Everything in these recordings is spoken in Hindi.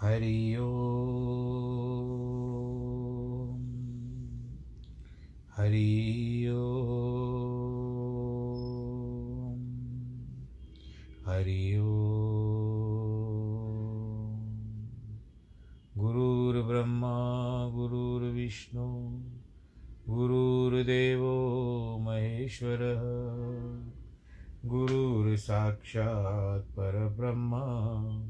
हरि ओ। हरि ओ। हरि ओ। गुरुर्ब्रह्मा गुरुर्विष्णु गुरुर्देवो महेश्वरः गुरुर्साक्षात् परब्रह्म।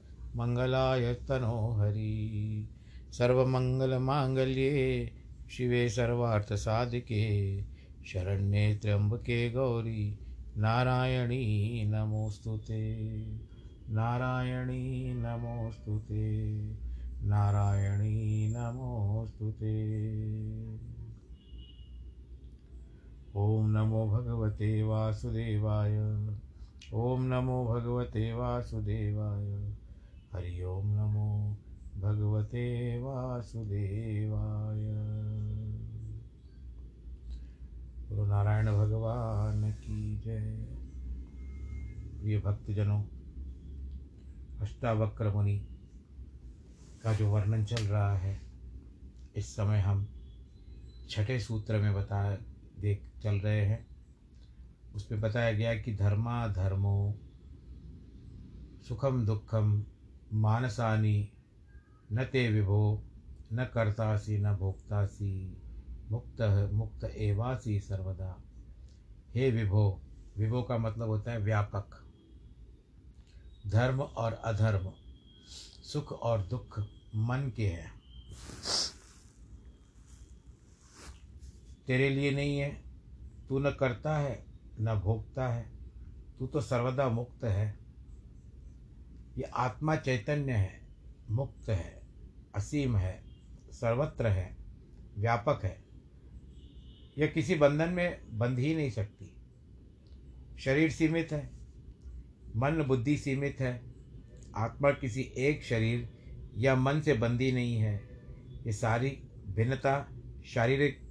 मङ्गलाय तनोहरि सर्वमङ्गलमाङ्गल्ये शिवे सर्वार्थसाधिके। शरण्ये त्र्यम्बके गौरी। नारायणी नमोऽस्तु ते। नारायणी नमोऽस्तु ते। नारायणी नमोऽस्तु ते। ॐ नमो भगवते वासुदेवाय। ॐ नमो भगवते वासुदेवाय। हरि ओम नमो भगवते वासुदेवाय। गुरु नारायण भगवान की जय। ये भक्तजनों अष्टावक्र मुनि का जो वर्णन चल रहा है, इस समय हम छठे सूत्र में बता, देख चल रहे हैं। उसमें बताया गया कि धर्मा धर्मो सुखम दुखम मानसानि न ते विभो, न कर्तासी, न भोक्तासी, मुक्त मुक्त एवासी सर्वदा। हे विभो विभो का मतलब होता है व्यापक। धर्म और अधर्म, सुख और दुख मन के हैं। तेरे लिए नहीं है, तू न करता है, न भोगता है, तू तो सर्वदा मुक्त है। ये आत्मा चैतन्य है, मुक्त है, असीम है, सर्वत्र है, व्यापक है। यह किसी बंधन में बंध ही नहीं सकती। शरीर सीमित है, मन बुद्धि सीमित है, आत्मा किसी एक शरीर या मन से बंधी नहीं है। ये सारी भिन्नता शारीरिक,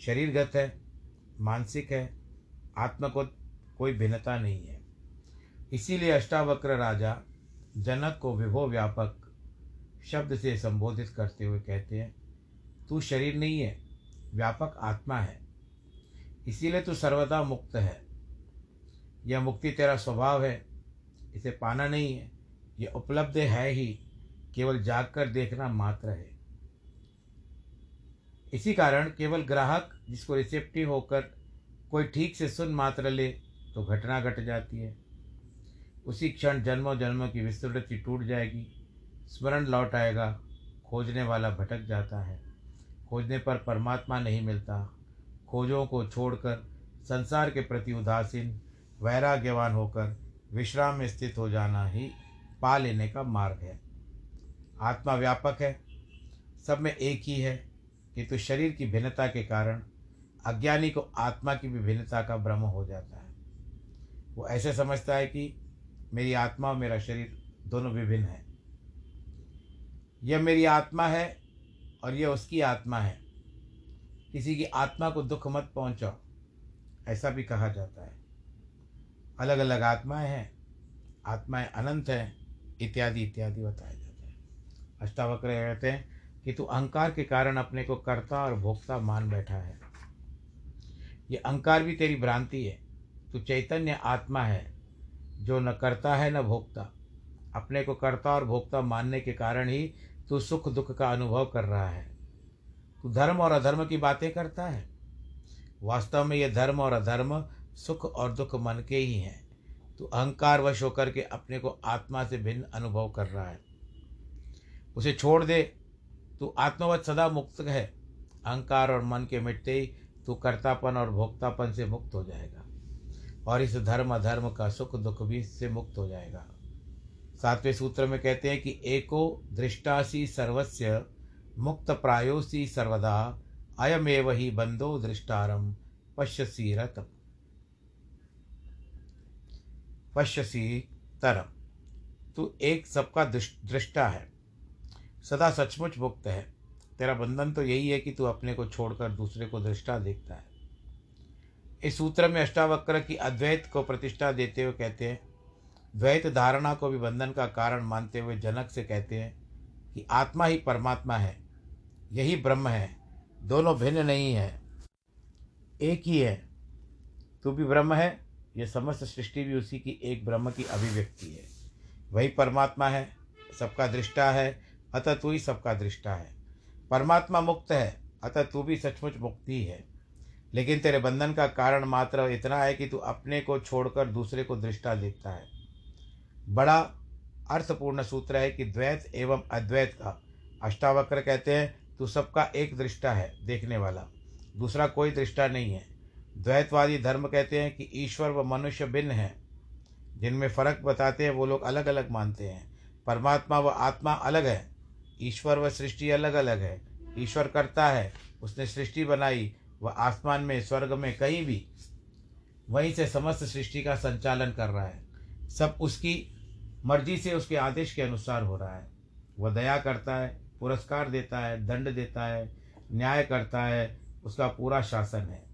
शरीरगत है, मानसिक है, आत्मा को कोई भिन्नता नहीं है। इसीलिए अष्टावक्र राजा जनक को विभो व्यापक शब्द से संबोधित करते हुए कहते हैं, तू शरीर नहीं है, व्यापक आत्मा है। इसीलिए तू सर्वदा मुक्त है। यह मुक्ति तेरा स्वभाव है। इसे पाना नहीं है। यह उपलब्ध है ही। केवल जागकर देखना मात्र है। इसी कारण केवल ग्राहक जिसको रिसेप्टिव होकर कोई ठीक से सुन मात्र ले तो घटना घट जाती है। उसी क्षण जन्मों जन्मों की विस्तृति टूट जाएगी। स्मरण लौट आएगा। खोजने वाला भटक जाता है। खोजने पर परमात्मा नहीं मिलता। खोजों को छोड़कर संसार के प्रति उदासीन, वैराग्यवान होकर विश्राम में स्थित हो जाना ही पा लेने का मार्ग है। आत्मा व्यापक है। सब में एक ही है, किंतु शरीर की भिन्नता के कारण अज्ञानी को आत्मा की भी भिन्नता का भ्रम हो जाता है। वो ऐसे समझता है कि मेरी आत्मा और मेरा शरीर दोनों विभिन्न है। यह मेरी आत्मा है और यह उसकी आत्मा है। किसी की आत्मा को दुख मत पहुंचाओ, ऐसा भी कहा जाता है। अलग अलग आत्माएँ हैं, आत्माएँ अनंत हैं, इत्यादि इत्यादि बताया जाता है। अष्टावक्र कहते हैं कि तू अहंकार के कारण अपने को कर्ता और भोक्ता मान बैठा है। ये अहंकार भी तेरी भ्रांति है। तू चैतन्य आत्मा है। जो न करता है, न भोगता। अपने को कर्ता और भोक्ता मानने के कारण ही तू सुख दुख का अनुभव कर रहा है। तू धर्म और अधर्म की बातें करता है। वास्तव में यह धर्म और अधर्म सुख और दुख मन के ही हैं। तू अहंकार वश होकर के अपने को आत्मा से भिन्न अनुभव कर रहा है। उसे छोड़ दे। तू आत्मवत सदा मुक्त है। अहंकार और मन के मिटते ही तू कर्तापन और भोक्तापन से मुक्त हो जाएगा। और इस धर्म अधर्म का सुख दुख भी इससे मुक्त हो जाएगा। सातवें सूत्र में कहते हैं कि एको दृष्टासी सर्वस्य, मुक्त प्रायोसी सर्वदा, अयमेव ही बंदो दृष्टारम पश्यसी रत पश्यसी तरम। तू एक सबका दृष्टा है। सदा सचमुच मुक्त है। तेरा बंधन तो यही है कि तू अपने को छोड़कर दूसरे को दृष्टा देखता है। इस सूत्र में अष्टावक्र की अद्वैत को प्रतिष्ठा देते हुए कहते हैं। द्वैत धारणा को भी बंधन का कारण मानते हुए जनक से कहते हैं कि आत्मा ही परमात्मा है, यही ब्रह्म है, दोनों भिन्न नहीं है। एक ही है, तू भी ब्रह्म है यह समस्त सृष्टि भी उसी की एक ब्रह्म की अभिव्यक्ति है। वही परमात्मा है, सबका दृष्टा है, अतः तू ही सबका दृष्टा है। परमात्मा मुक्त है, अतः तू भी सचमुच मुक्ति ही। लेकिन तेरे बंधन का कारण मात्र इतना है कि तू अपने को छोड़कर दूसरे को दृष्टा देखता है। बड़ा अर्थपूर्ण सूत्र है कि द्वैत एवं अद्वैत का अष्टावक्र कहते हैं, तू सबका एक दृष्टा है देखने वाला। दूसरा कोई दृष्टा नहीं है। द्वैतवादी धर्म कहते हैं कि ईश्वर व मनुष्य भिन्न हैं। जिनमें फ़र्क बताते हैं, वो लोग अलग अलग मानते हैं। परमात्मा व आत्मा अलग है। ईश्वर व सृष्टि अलग अलग है। ईश्वर करता है, उसने सृष्टि बनाई वह आसमान में, स्वर्ग में कहीं भी, वहीं से समस्त सृष्टि का संचालन कर रहा है। सब उसकी मर्ज़ी से उसके आदेश के अनुसार हो रहा है। वह दया करता है, पुरस्कार देता है, दंड देता है, न्याय करता है, उसका पूरा शासन है।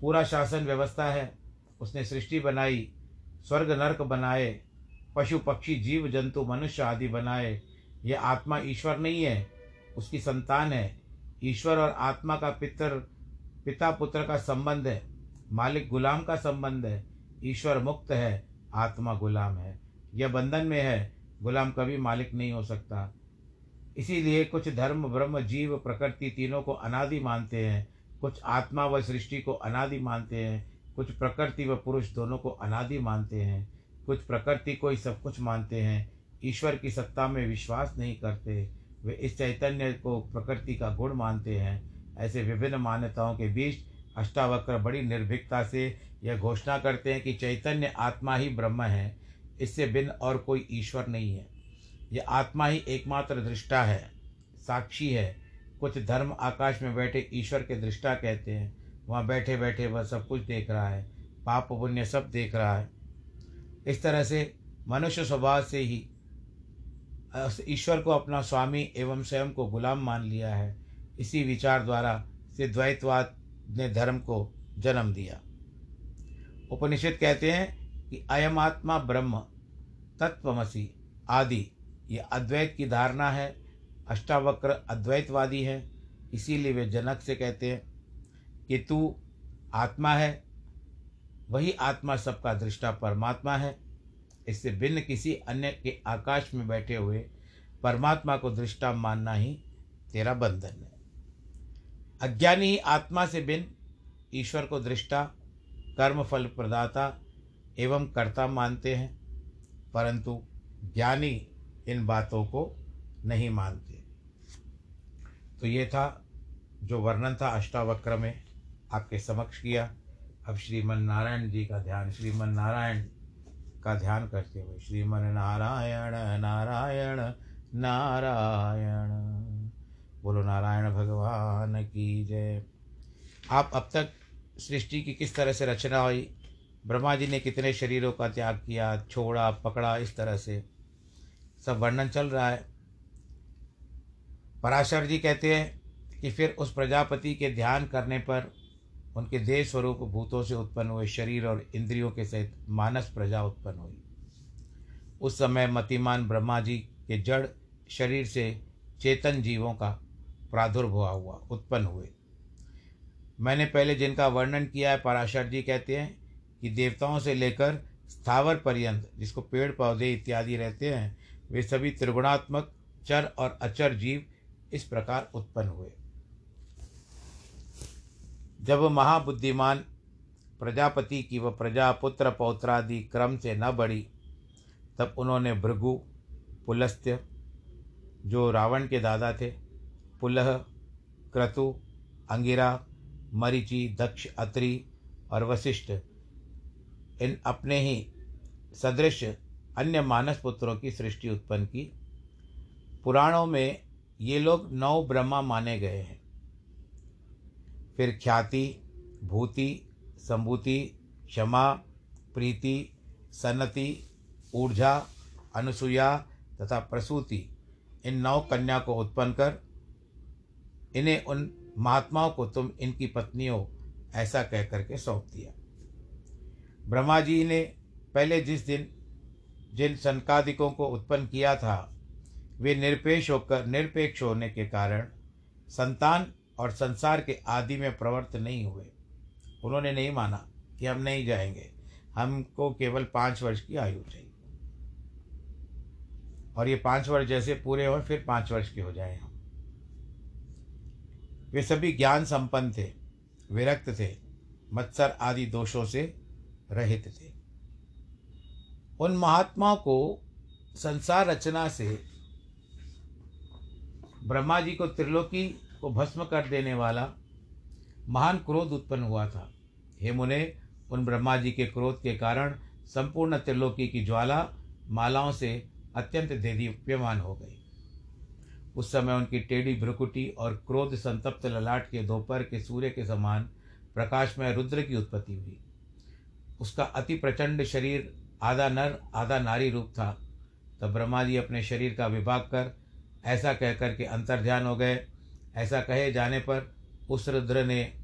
पूरा शासन व्यवस्था है। उसने सृष्टि बनाई, स्वर्ग नरक बनाए, पशु, पक्षी, जीव, जंतु, मनुष्य आदि बनाए। यह आत्मा ईश्वर नहीं है, उसकी संतान है। ईश्वर और आत्मा का पितर पिता पुत्र का संबंध है, मालिक गुलाम का संबंध है, ईश्वर मुक्त है, आत्मा गुलाम है। यह बंधन में है, गुलाम कभी मालिक नहीं हो सकता। इसीलिए कुछ धर्म, ब्रह्म, जीव, प्रकृति तीनों को अनादि मानते हैं, कुछ आत्मा व सृष्टि को अनादि मानते हैं, कुछ प्रकृति व पुरुष दोनों को अनादि मानते हैं, कुछ प्रकृति को ही सब कुछ मानते हैं, ईश्वर की सत्ता में विश्वास नहीं करते, वे इस चैतन्य को प्रकृति का गुण मानते हैं। ऐसे विभिन्न मान्यताओं के बीच अष्टावक्र बड़ी निर्भीकता से यह घोषणा करते हैं कि चैतन्य आत्मा ही ब्रह्म है। इससे भिन्न और कोई ईश्वर नहीं है। यह आत्मा ही एकमात्र दृष्टा है, साक्षी है। कुछ धर्म आकाश में बैठे ईश्वर के दृष्टा कहते हैं। वहाँ बैठे बैठे वह सब कुछ देख रहा है। पाप, पुण्य सब देख रहा है। इस तरह से मनुष्य स्वभाव से ही ईश्वर को अपना स्वामी एवं स्वयं को गुलाम मान लिया है। इसी विचार द्वारा से द्वैतवाद ने धर्म को जन्म दिया। उपनिषद कहते हैं कि अयम आत्मा ब्रह्म तत्वमसी आदि। ये अद्वैत की धारणा है, अष्टावक्र अद्वैतवादी है, इसीलिए वे जनक से कहते हैं कि तू आत्मा है, वही आत्मा सबका दृष्टा परमात्मा है। इससे भिन्न किसी अन्य के आकाश में बैठे हुए परमात्मा को दृष्टा मानना ही तेरा बंधन है। अज्ञानी ही आत्मा से भिन्न ईश्वर को दृष्टा, कर्म फल प्रदाता एवं कर्ता मानते हैं, परंतु ज्ञानी इन बातों को नहीं मानते। तो ये था जो वर्णन था अष्टावक्र में आपके समक्ष किया। अब श्रीमन नारायण जी का ध्यान श्रीमन नारायण का ध्यान करते हुए श्रीमन नारायण नारायण नारायण। बोलो, नारायण भगवान की जय। आप अब तक सृष्टि की किस तरह से रचना हुई? ब्रह्मा जी ने कितने शरीरों का त्याग किया, छोड़ा, पकड़ा, इस तरह से? सब वर्णन चल रहा है। पराशर जी कहते हैं कि फिर उस प्रजापति के ध्यान करने पर उनके देह स्वरूप भूतों से उत्पन्न हुए शरीर और इंद्रियों के सहित मानस प्रजा उत्पन्न हुई। उस समय मतिमान ब्रह्मा जी के जड़ शरीर से चेतन जीवों का प्रादुर्भाव हुआ, उत्पन्न हुए। मैंने पहले जिनका वर्णन किया है, पराशर जी कहते हैं कि देवताओं से लेकर स्थावर पर्यंत जिसको पेड़, पौधे इत्यादि रहते हैं, वे सभी त्रिगुणात्मक, चर और अचर जीव इस प्रकार उत्पन्न हुए। जब महाबुद्धिमान प्रजापति की वह प्रजा पुत्र, पौत्रादि क्रम से न बढ़ी, तब उन्होंने भृगु, पुलस्त्य, जो रावण के दादा थे पुलह क्रतु, अंगिरा, मरीचि, दक्ष, अत्रि और वशिष्ठ। इन अपने ही सदृश अन्य मानस पुत्रों की सृष्टि उत्पन्न की। पुराणों में ये लोग नौ ब्रह्मा माने गए हैं। फिर ख्याति, भूति, संभूति, क्षमा, प्रीति, सन्नति, ऊर्जा अनुसुया तथा प्रसूति, इन नौ कन्या को उत्पन्न कर इन्हें उन महात्माओं को तुम इनकी पत्नियों ऐसा कह करके सौंप दिया। ब्रह्मा जी ने पहले जिस दिन जिन संकादिकों को उत्पन्न किया था, वे निरपेक्ष होकर निरपेक्ष होने के कारण संतान और संसार के आदि में प्रवृत्त नहीं हुए। उन्होंने नहीं माना कि हम नहीं जाएँगे। हमको केवल पाँच वर्ष की आयु चाहिए। और ये पाँच वर्ष जैसे पूरे हों, फिर पाँच वर्ष के हो जाए हम। वे सभी ज्ञान संपन्न थे, विरक्त थे, मत्सर आदि दोषों से रहित थे। उन महात्माओं को संसार रचना से ब्रह्मा जी को त्रिलोकी को भस्म कर देने वाला महान क्रोध उत्पन्न हुआ था। हे मुने, उन ब्रह्मा जी के क्रोध के कारण संपूर्ण त्रिलोकी की ज्वाला मालाओं से अत्यंत देदीप्यमान हो गई। उस समय उनकी टेढ़ी भ्रुकुटी और क्रोध संतप्त ललाट के दोपहर के सूर्य के समान प्रकाश में रुद्र की उत्पत्ति हुई। उसका अति प्रचंड शरीर आधा नर, आधा नारी रूप था। तब ब्रह्मा जी अपने शरीर का विभाग कर ऐसा कह कर के अंतर्ध्यान हो गए। ऐसा कहे जाने पर उस रुद्र ने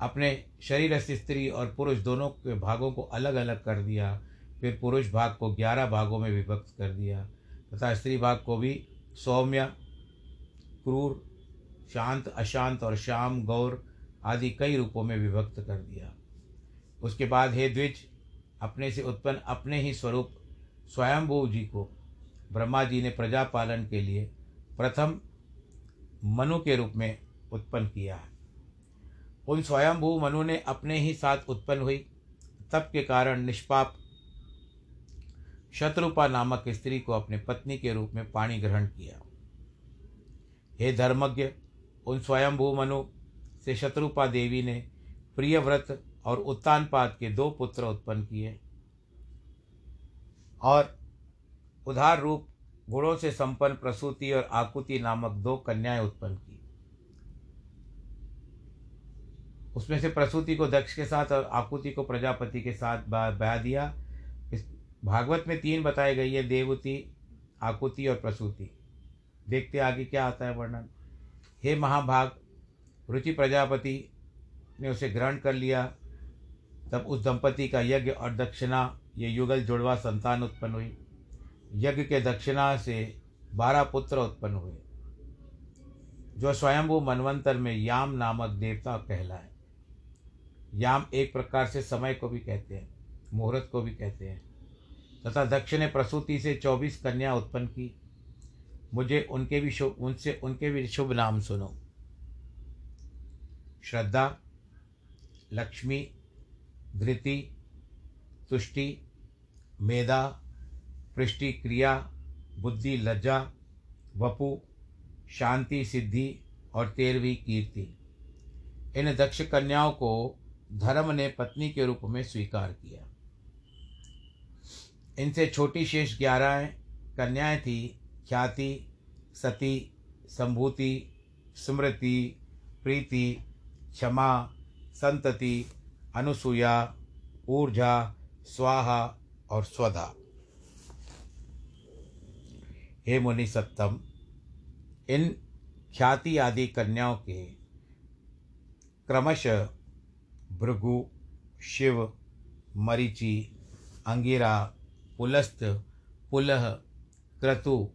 अपने शरीर स्त्री और पुरुष दोनों के भागों को अलग अलग कर दिया। फिर पुरुष भाग को ग्यारह भागों में विभक्त कर दिया, तथा स्त्री भाग को भी सौम्य, क्रूर, शांत, अशांत और श्याम गौर आदि कई रूपों में विभक्त कर दिया। उसके बाद हे द्विज, अपने से उत्पन्न अपने ही स्वरूप स्वयंभू जी को ब्रह्मा जी ने प्रजा पालन के लिए प्रथम मनु के रूप में उत्पन्न किया है। उन स्वयंभू मनु ने अपने ही साथ उत्पन्न हुई, तप के कारण निष्पाप शत्रुपा नामक स्त्री को अपने पत्नी के रूप में पाणी ग्रहण किया। हे धर्मज्ञ, उन स्वयंभू मनु से शत्रुपा देवी ने प्रियव्रत और उत्तानपाद के दो पुत्र उत्पन्न किए और उधार रूप गुणों से संपन्न प्रसूति और आकुति नामक दो कन्याएँ उत्पन्न की। उसमें से प्रसूति को दक्ष के साथ और आकुति को प्रजापति के साथ बहा दिया भागवत में तीन बताई गई है, देवती, आकुति और प्रसूति। देखते आगे क्या आता है वर्णन। हे महाभाग, रुचि प्रजापति ने उसे ग्रहण कर लिया। तब उस दंपति का यज्ञ और दक्षिणा, ये युगल जुड़वा संतान उत्पन्न हुई। यज्ञ के दक्षिणा से बारह पुत्र उत्पन्न हुए, जो स्वयंभू मनवंतर में याम नामक देवता कहलाए। याम एक प्रकार से समय को भी कहते हैं, मुहूर्त को भी कहते हैं। तथा दक्ष ने प्रसूति से चौबीस कन्या उत्पन्न की। मुझे उनके भी शुभ उनसे उनके भी शुभ नाम सुनो। श्रद्धा, लक्ष्मी, धृति, तुष्टि, मेधा, पृष्टि क्रिया, बुद्धि लज्जा, वपु, शांति सिद्धि और तेरहवीं कीर्ति। इन दक्ष कन्याओं को धर्म ने पत्नी के रूप में स्वीकार किया। इनसे छोटी शेष ग्यारह कन्याएँ थी, ख्याति, सती, संभूति, स्मृति, प्रीति, क्षमा, संतति अनुसुया ऊर्जा, स्वाहा और स्वधा। हे मुनि सप्तम, इन ख्याति आदि कन्याओं के क्रमश भृगु, शिव, मरीचि, अंगिरा पुलस्त, पुलह, क्रतु,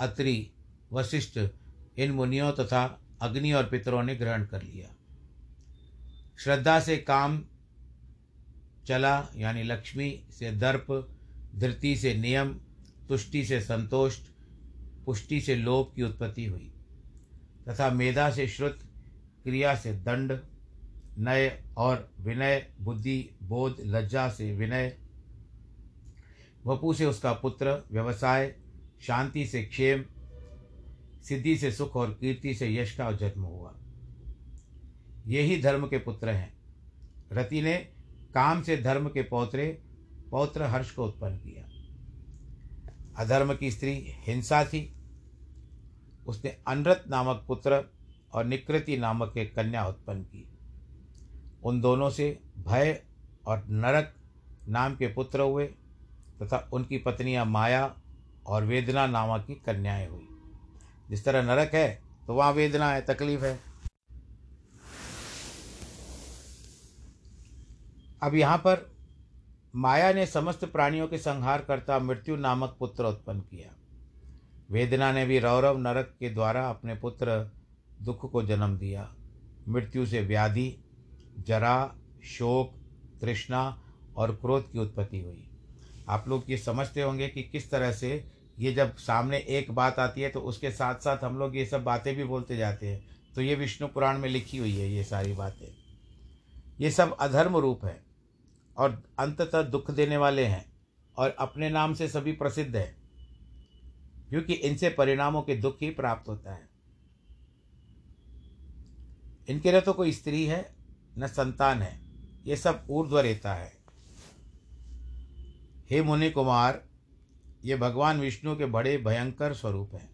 अत्रि, वशिष्ठ, इन मुनियों तथा अग्नि और पितरों ने ग्रहण कर लिया। श्रद्धा से काम चला, यानी लक्ष्मी से दर्प, धृति से नियम, तुष्टि से संतोष पुष्टि से लोभ की उत्पत्ति हुई, तथा मेधा से श्रुत, क्रिया से दंड, नय और विनय, बुद्धि, बोध, लज्जा से विनय वपु से उसका पुत्र, व्यवसाय, शांति से क्षेम, सिद्धि से सुख और कीर्ति से यश का जन्म हुआ। यही धर्म के पुत्र हैं। रति ने काम से धर्म के पौत्रे, पौत्र हर्ष को उत्पन्न किया। अधर्म की स्त्री हिंसा थी। उसने अनृत नामक पुत्र और निकृति नामक एक कन्या उत्पन्न की। उन दोनों से भय और नरक नाम के पुत्र हुए। तथा उनकी पत्नियाँ माया और वेदना नामक की कन्याएँ हुई। जिस तरह नरक है तो वहाँ वेदना है तकलीफ़ है। अब यहाँ पर माया ने समस्त प्राणियों के संहार करता मृत्यु नामक पुत्र उत्पन्न किया। वेदना ने भी रौरव नरक के द्वारा अपने पुत्र दुख को जन्म दिया। मृत्यु से व्याधि, जरा, शोक, तृष्णा और क्रोध की उत्पत्ति हुई। आप लोग ये समझते होंगे कि किस तरह से ये जब सामने एक बात आती है तो उसके साथ साथ हम लोग ये सब बातें भी बोलते जाते हैं। तो ये विष्णु पुराण में लिखी हुई है ये सारी बातें। ये सब अधर्म रूप है और अंततः दुख देने वाले हैं और अपने नाम से सभी प्रसिद्ध हैं, क्योंकि इनसे परिणामों के दुख ही प्राप्त होता है। इनके लिए तो कोई स्त्री है, न संतान है, ये सब ऊर्ध्व रहता है। हे मुनि कुमार ये भगवान विष्णु के बड़े भयंकर स्वरूप हैं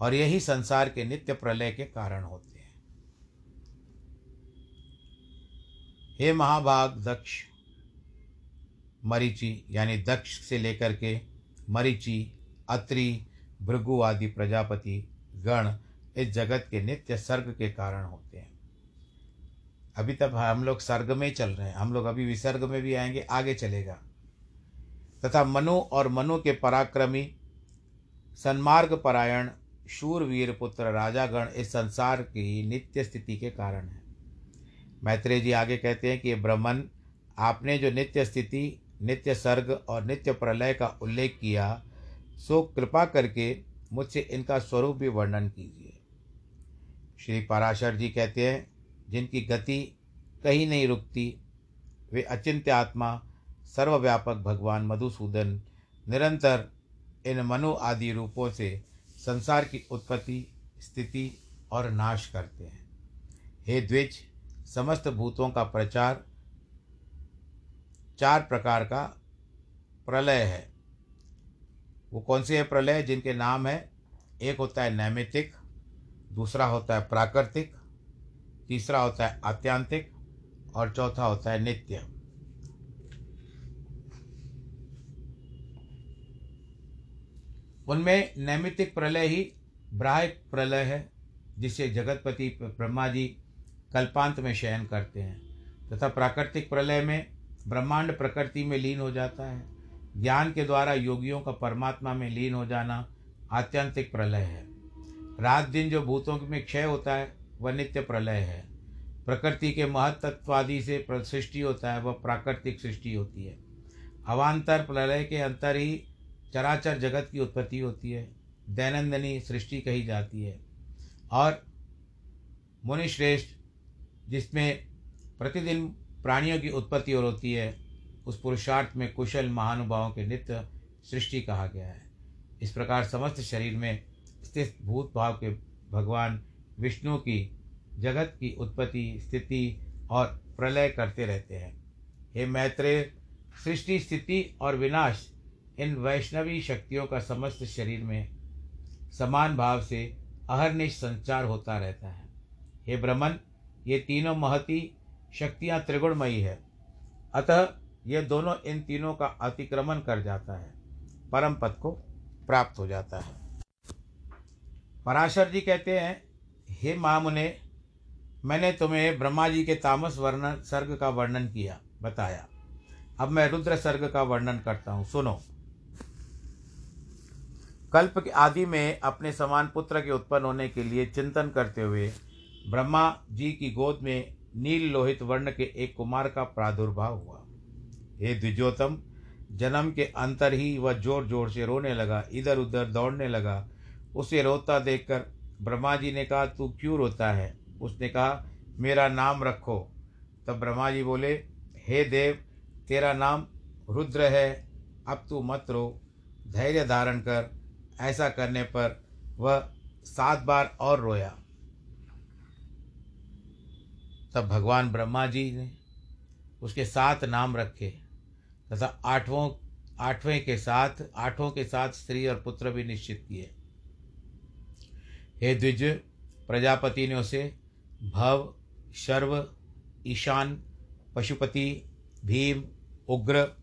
और यही संसार के नित्य प्रलय के कारण होते हैं। हे महाभाग दक्ष, मरीचि, यानी दक्ष से लेकर के मरीचि, अत्रि, भृगु आदि प्रजापति, गण इस जगत के नित्य सर्ग के कारण होते हैं। अभी तक हम लोग सर्ग में चल रहे हैं। हम लोग अभी विसर्ग में भी आएँगे, आगे चलेगा। तथा मनु और मनु के पराक्रमी, सन्मार्ग परायण, शूरवीर पुत्र राजागण इस संसार की नित्य स्थिति के कारण है। मैत्रेय जी आगे कहते हैं कि ब्रह्मन, आपने जो नित्य स्थिति, नित्य सर्ग और नित्य प्रलय का उल्लेख किया, सो कृपा करके मुझसे इनका स्वरूप भी वर्णन कीजिए। श्री पराशर जी कहते हैं, जिनकी गति कहीं नहीं रुकती, वे अचिंत्य आत्मा सर्वव्यापक भगवान मधुसूदन निरंतर इन मनु आदि रूपों से संसार की उत्पत्ति, स्थिति और नाश करते हैं। हे द्विज, समस्त भूतों का प्रचार चार प्रकार का प्रलय है। वो कौन से है प्रलय? जिनके नाम है, एक होता है नैमितिक दूसरा होता है प्राकृतिक, तीसरा होता है आत्यांतिक और चौथा होता है नित्य। उनमें नैमित्तिक प्रलय ही ब्राह्य प्रलय है, जिसे जगतपति ब्रह्मा जी कल्पांत में शयन करते हैं। तथा प्राकृतिक प्रलय में ब्रह्मांड प्रकृति में लीन हो जाता है। ज्ञान के द्वारा योगियों का परमात्मा में लीन हो जाना आत्यंतिक प्रलय है। रात दिन जो भूतों में क्षय होता है, वह नित्य प्रलय है। प्रकृति के महत्त्वादि से सृष्टि होता है, वह प्राकृतिक सृष्टि होती है। अवान्तर प्रलय के अंतर ही चराचर जगत की उत्पत्ति होती है, दैनंदनी सृष्टि कही जाती है। और मुनिश्रेष्ठ, जिसमें प्रतिदिन प्राणियों की उत्पत्ति और होती है, उस पुरुषार्थ में कुशल महानुभावों के नित्य सृष्टि कहा गया है। इस प्रकार समस्त शरीर में स्थित भूत भाव के भगवान विष्णु की जगत की उत्पत्ति, स्थिति और प्रलय करते रहते हैं। हे मैत्रेय, सृष्टि, स्थिति और विनाश इन वैष्णवी शक्तियों का समस्त शरीर में समान भाव से अहरनिश संचार होता रहता है। हे ब्रह्मन, ये तीनों महती शक्तियाँ त्रिगुणमयी है। अतः यह दोनों इन तीनों का अतिक्रमण कर जाता है। परम पद को प्राप्त हो जाता है। पराशर जी कहते हैं, हे महामुने, मैंने तुम्हें ब्रह्मा जी के तामस वर्णन, सर्ग का वर्णन किया, बताया। अब मैं रुद्र सर्ग का वर्णन करता हूँ। सुनो कल्प के आदि में अपने समान पुत्र के उत्पन्न होने के लिए चिंतन करते हुए ब्रह्मा जी की गोद में नील लोहित वर्ण के एक कुमार का प्रादुर्भाव हुआ। हे द्विजोतम जन्म के अंतर ही वह ज़ोर ज़ोर से रोने लगा इधर उधर दौड़ने लगा। उसे रोता देखकर ब्रह्मा जी ने कहा, तू क्यों रोता है? उसने कहा, मेरा नाम रखो। तब ब्रह्मा जी बोले, हे देव, तेरा नाम रुद्र है, अब तू मत रो। धैर्य धारण कर ऐसा करने पर वह सात बार और रोया। तब भगवान ब्रह्मा जी ने उसके सात नाम रखे तथा आठवों, आठवें के साथ, आठों के साथ स्त्री और पुत्र भी निश्चित किए। हे द्विज प्रजापति ने उसे भव, शर्व, ईशान, पशुपति, भीम, उग्र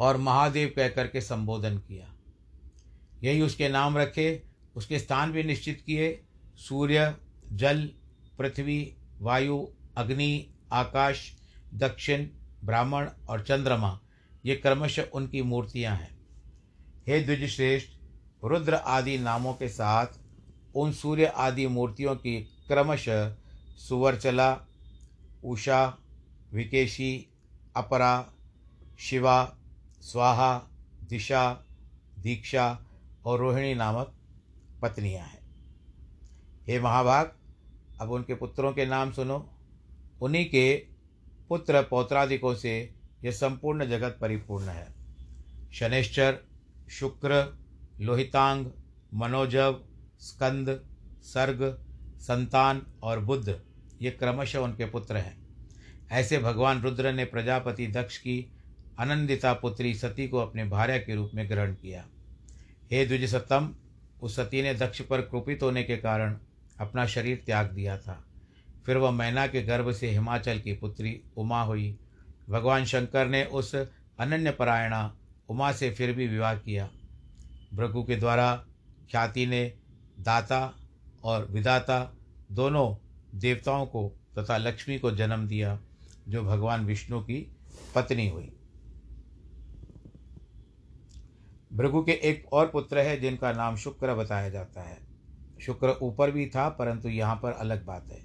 और महादेव कहकर के संबोधन किया। यही उसके नाम रखे, उसके स्थान भी निश्चित किए। सूर्य, जल, पृथ्वी, वायु, अग्नि, आकाश, दक्षिण, ब्राह्मण और चंद्रमा, ये क्रमशः उनकी मूर्तियाँ हैं। हे द्विजश्रेष्ठ, रुद्र आदि नामों के साथ उन सूर्य आदि मूर्तियों की क्रमशः सुवरचला, उषा, विकेशी, अपरा, शिवा, स्वाहा, दिशा, दीक्षा और रोहिणी नामक पत्नियाँ हैं। हे महाभाग, अब उनके पुत्रों के नाम सुनो। उन्हीं के पुत्र पौत्रादिकों से यह संपूर्ण जगत परिपूर्ण है। शनिश्चर, शुक्र, लोहितांग, मनोजव, स्कंद, सर्ग, संतान और बुद्ध, ये क्रमशः उनके पुत्र हैं। ऐसे भगवान रुद्र ने प्रजापति दक्ष की अनंदिता पुत्री सती को अपने भार्य के रूप में ग्रहण किया। हे द्विज सत्तम उस सती ने दक्ष पर कृपित होने के कारण अपना शरीर त्याग दिया था। फिर वह मैना के गर्भ से हिमाचल की पुत्री उमा हुई। भगवान शंकर ने उस अनन्य परायणा उमा से फिर भी विवाह किया। भृगु के द्वारा ख्याति ने दाता और विदाता दोनों देवताओं को तथा लक्ष्मी को जन्म दिया, जो भगवान विष्णु की पत्नी हुई। भृगु के एक और पुत्र है जिनका नाम शुक्र बताया जाता है। शुक्र ऊपर भी था, परंतु यहाँ पर अलग बात है।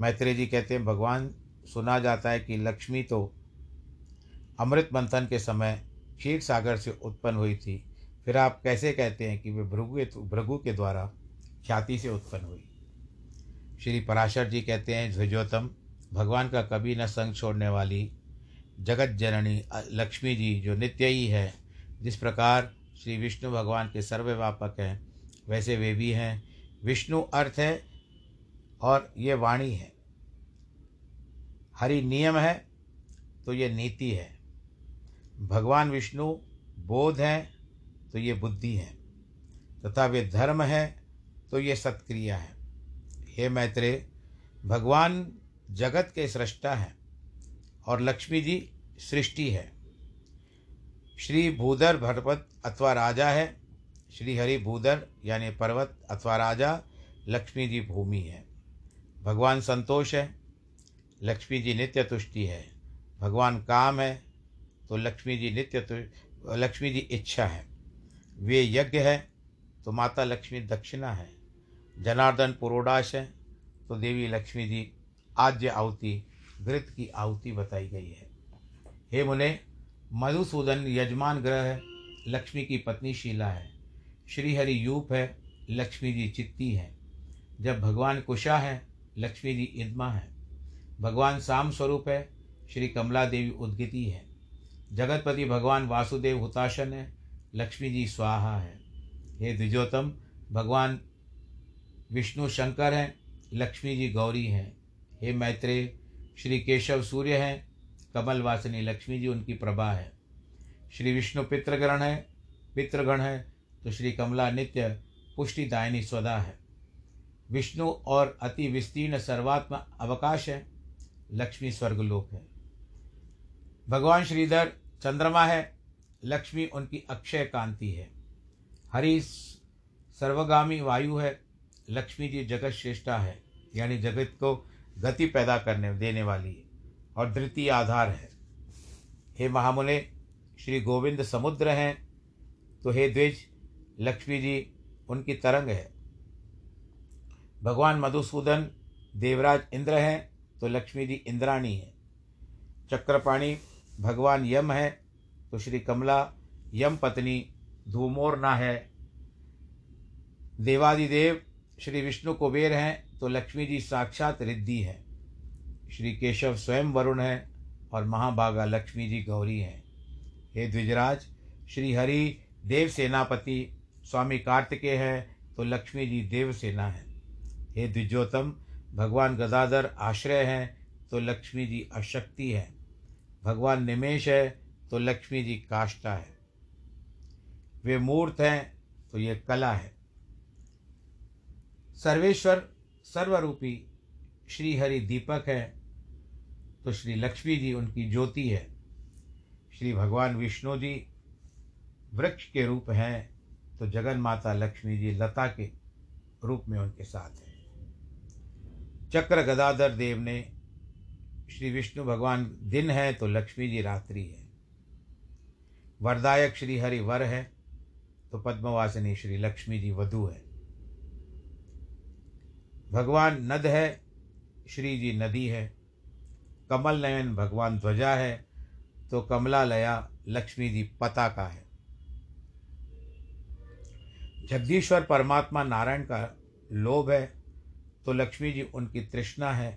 मैत्रेय जी कहते हैं, भगवान, सुना जाता है कि लक्ष्मी तो अमृत मंथन के समय क्षीर सागर से उत्पन्न हुई थी। फिर आप कैसे कहते हैं कि वे भृगु भृगु के द्वारा ख्याति से उत्पन्न हुई? श्री पराशर जी कहते हैं ध्वजोतम भगवान का कभी न संग छोड़ने वाली जगत जननी लक्ष्मी जी, जो नित्य ही है, जिस प्रकार श्री विष्णु भगवान के सर्वव्यापक हैं, वैसे वे भी हैं। विष्णु अर्थ है और ये वाणी है। हरि नियम है तो ये नीति है। भगवान विष्णु बोध है तो ये बुद्धि है। तथा वे धर्म है तो ये सत्क्रिया है। हे मैत्रेय, भगवान जगत के सृष्टा हैं और लक्ष्मी जी सृष्टि है। श्री भूधर भरपत अथवा राजा है। श्री हरि भूधर, यानी पर्वत अथवा राजा, लक्ष्मी जी भूमि है। भगवान संतोष है, लक्ष्मी जी नित्य तुष्टि है। भगवान काम है तो लक्ष्मी जी नित्य लक्ष्मी जी इच्छा है। वे यज्ञ है तो माता लक्ष्मी दक्षिणा है। जनार्दन पुरोडाश है तो देवी लक्ष्मी जी आद्य आहुति, घृत की आहुति बताई गई है। हे मुने मधुसूदन यजमान ग्रह है, लक्ष्मी की पत्नी शीला है। श्रीहरि यूप है, लक्ष्मी जी चित्ती है। जब भगवान कुशा है, लक्ष्मी जी इदमा है। भगवान शाम स्वरूप है, श्री कमला देवी उद्गिति है। जगतपति भगवान वासुदेव हुताशन है, लक्ष्मी जी स्वाहा है। हे द्विजोतम भगवान विष्णु शंकर हैं, लक्ष्मी जी गौरी हैं। हे मैत्रेय, श्री केशव सूर्य हैं कमल वासिनी लक्ष्मी जी उनकी प्रभा है। श्री विष्णु पितृगण है पितृगण है तो श्री कमला नित्य पुष्टिदायिनी स्वदा है। विष्णु और अति विस्तीर्ण सर्वात्म अवकाश है, लक्ष्मी स्वर्गलोक है। भगवान श्रीधर चंद्रमा है, लक्ष्मी उनकी अक्षय कांति है। हरि सर्वगामी वायु है, लक्ष्मी जी जगत श्रेष्ठा है, यानी जगत को गति पैदा करने, देने वाली है। और द्वितीय आधार है। हे महामुने, श्री गोविंद समुद्र हैं तो हे द्विज, लक्ष्मी जी, उनकी तरंग है। भगवान मधुसूदन, देवराज इंद्र हैं तो लक्ष्मी जी इंद्राणी है। चक्रपाणी, भगवान यम है तो श्री कमला, यम पत्नी धूमोरना है। देवादिदेव, श्री विष्णु कुबेर हैं तो लक्ष्मी जी साक्षात रिद्धि है। श्री केशव स्वयं वरुण है और महाभागा लक्ष्मी जी गौरी हैं। हे द्विजराज, श्री हरि देव सेनापति स्वामी कार्तिकेय है तो लक्ष्मी जी देव सेना है। हे द्विजोतम भगवान गदाधर आश्रय हैं तो लक्ष्मी जी अशक्ति है। भगवान निमेश है तो लक्ष्मी जी काष्ठा है। वे मूर्त हैं तो ये कला है। सर्वेश्वर सर्वरूपी श्री हरि दीपक है तो श्री लक्ष्मी जी उनकी ज्योति है। श्री भगवान विष्णु जी वृक्ष के रूप हैं तो जगन माता लक्ष्मी जी लता के रूप में उनके साथ हैं। चक्र गदाधर देव ने श्री विष्णु भगवान दिन है तो लक्ष्मी जी रात्रि है। वरदायक श्री हरि वर है तो पद्मवासिनी श्री लक्ष्मी जी वधु है। भगवान नद है, श्री जी नदी है कमल नयन भगवान ध्वजा है तो कमला लया लक्ष्मी जी पताका है। जगदीश्वर परमात्मा नारायण का लोभ है तो लक्ष्मी जी उनकी तृष्णा है,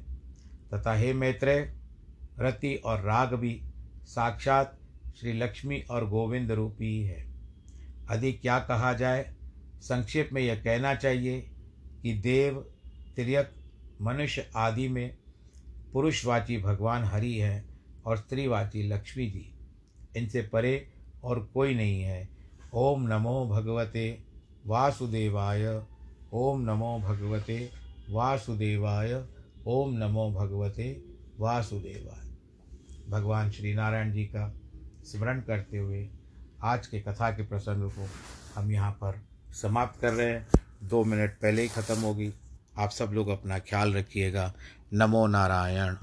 तथा हे मैत्रेय, रति और राग भी साक्षात श्री लक्ष्मी और गोविंद रूपी ही। है अधिक क्या कहा जाए? संक्षेप में यह कहना चाहिए कि देव त्रियक मनुष्य आदि में पुरुषवाची भगवान हरि है और स्त्रीवाची लक्ष्मी जी। इनसे परे और कोई नहीं है। ओम नमो भगवते वासुदेवाय। ओम नमो भगवते वासुदेवाय। ओम नमो भगवते वासुदेवाय। भगवान श्री नारायण जी का स्मरण करते हुए आज के कथा के प्रसंग को हम यहाँ पर समाप्त कर रहे हैं। दो मिनट पहले ही ख़त्म होगी। आप सब लोग अपना ख्याल रखिएगा। नमो नारायण।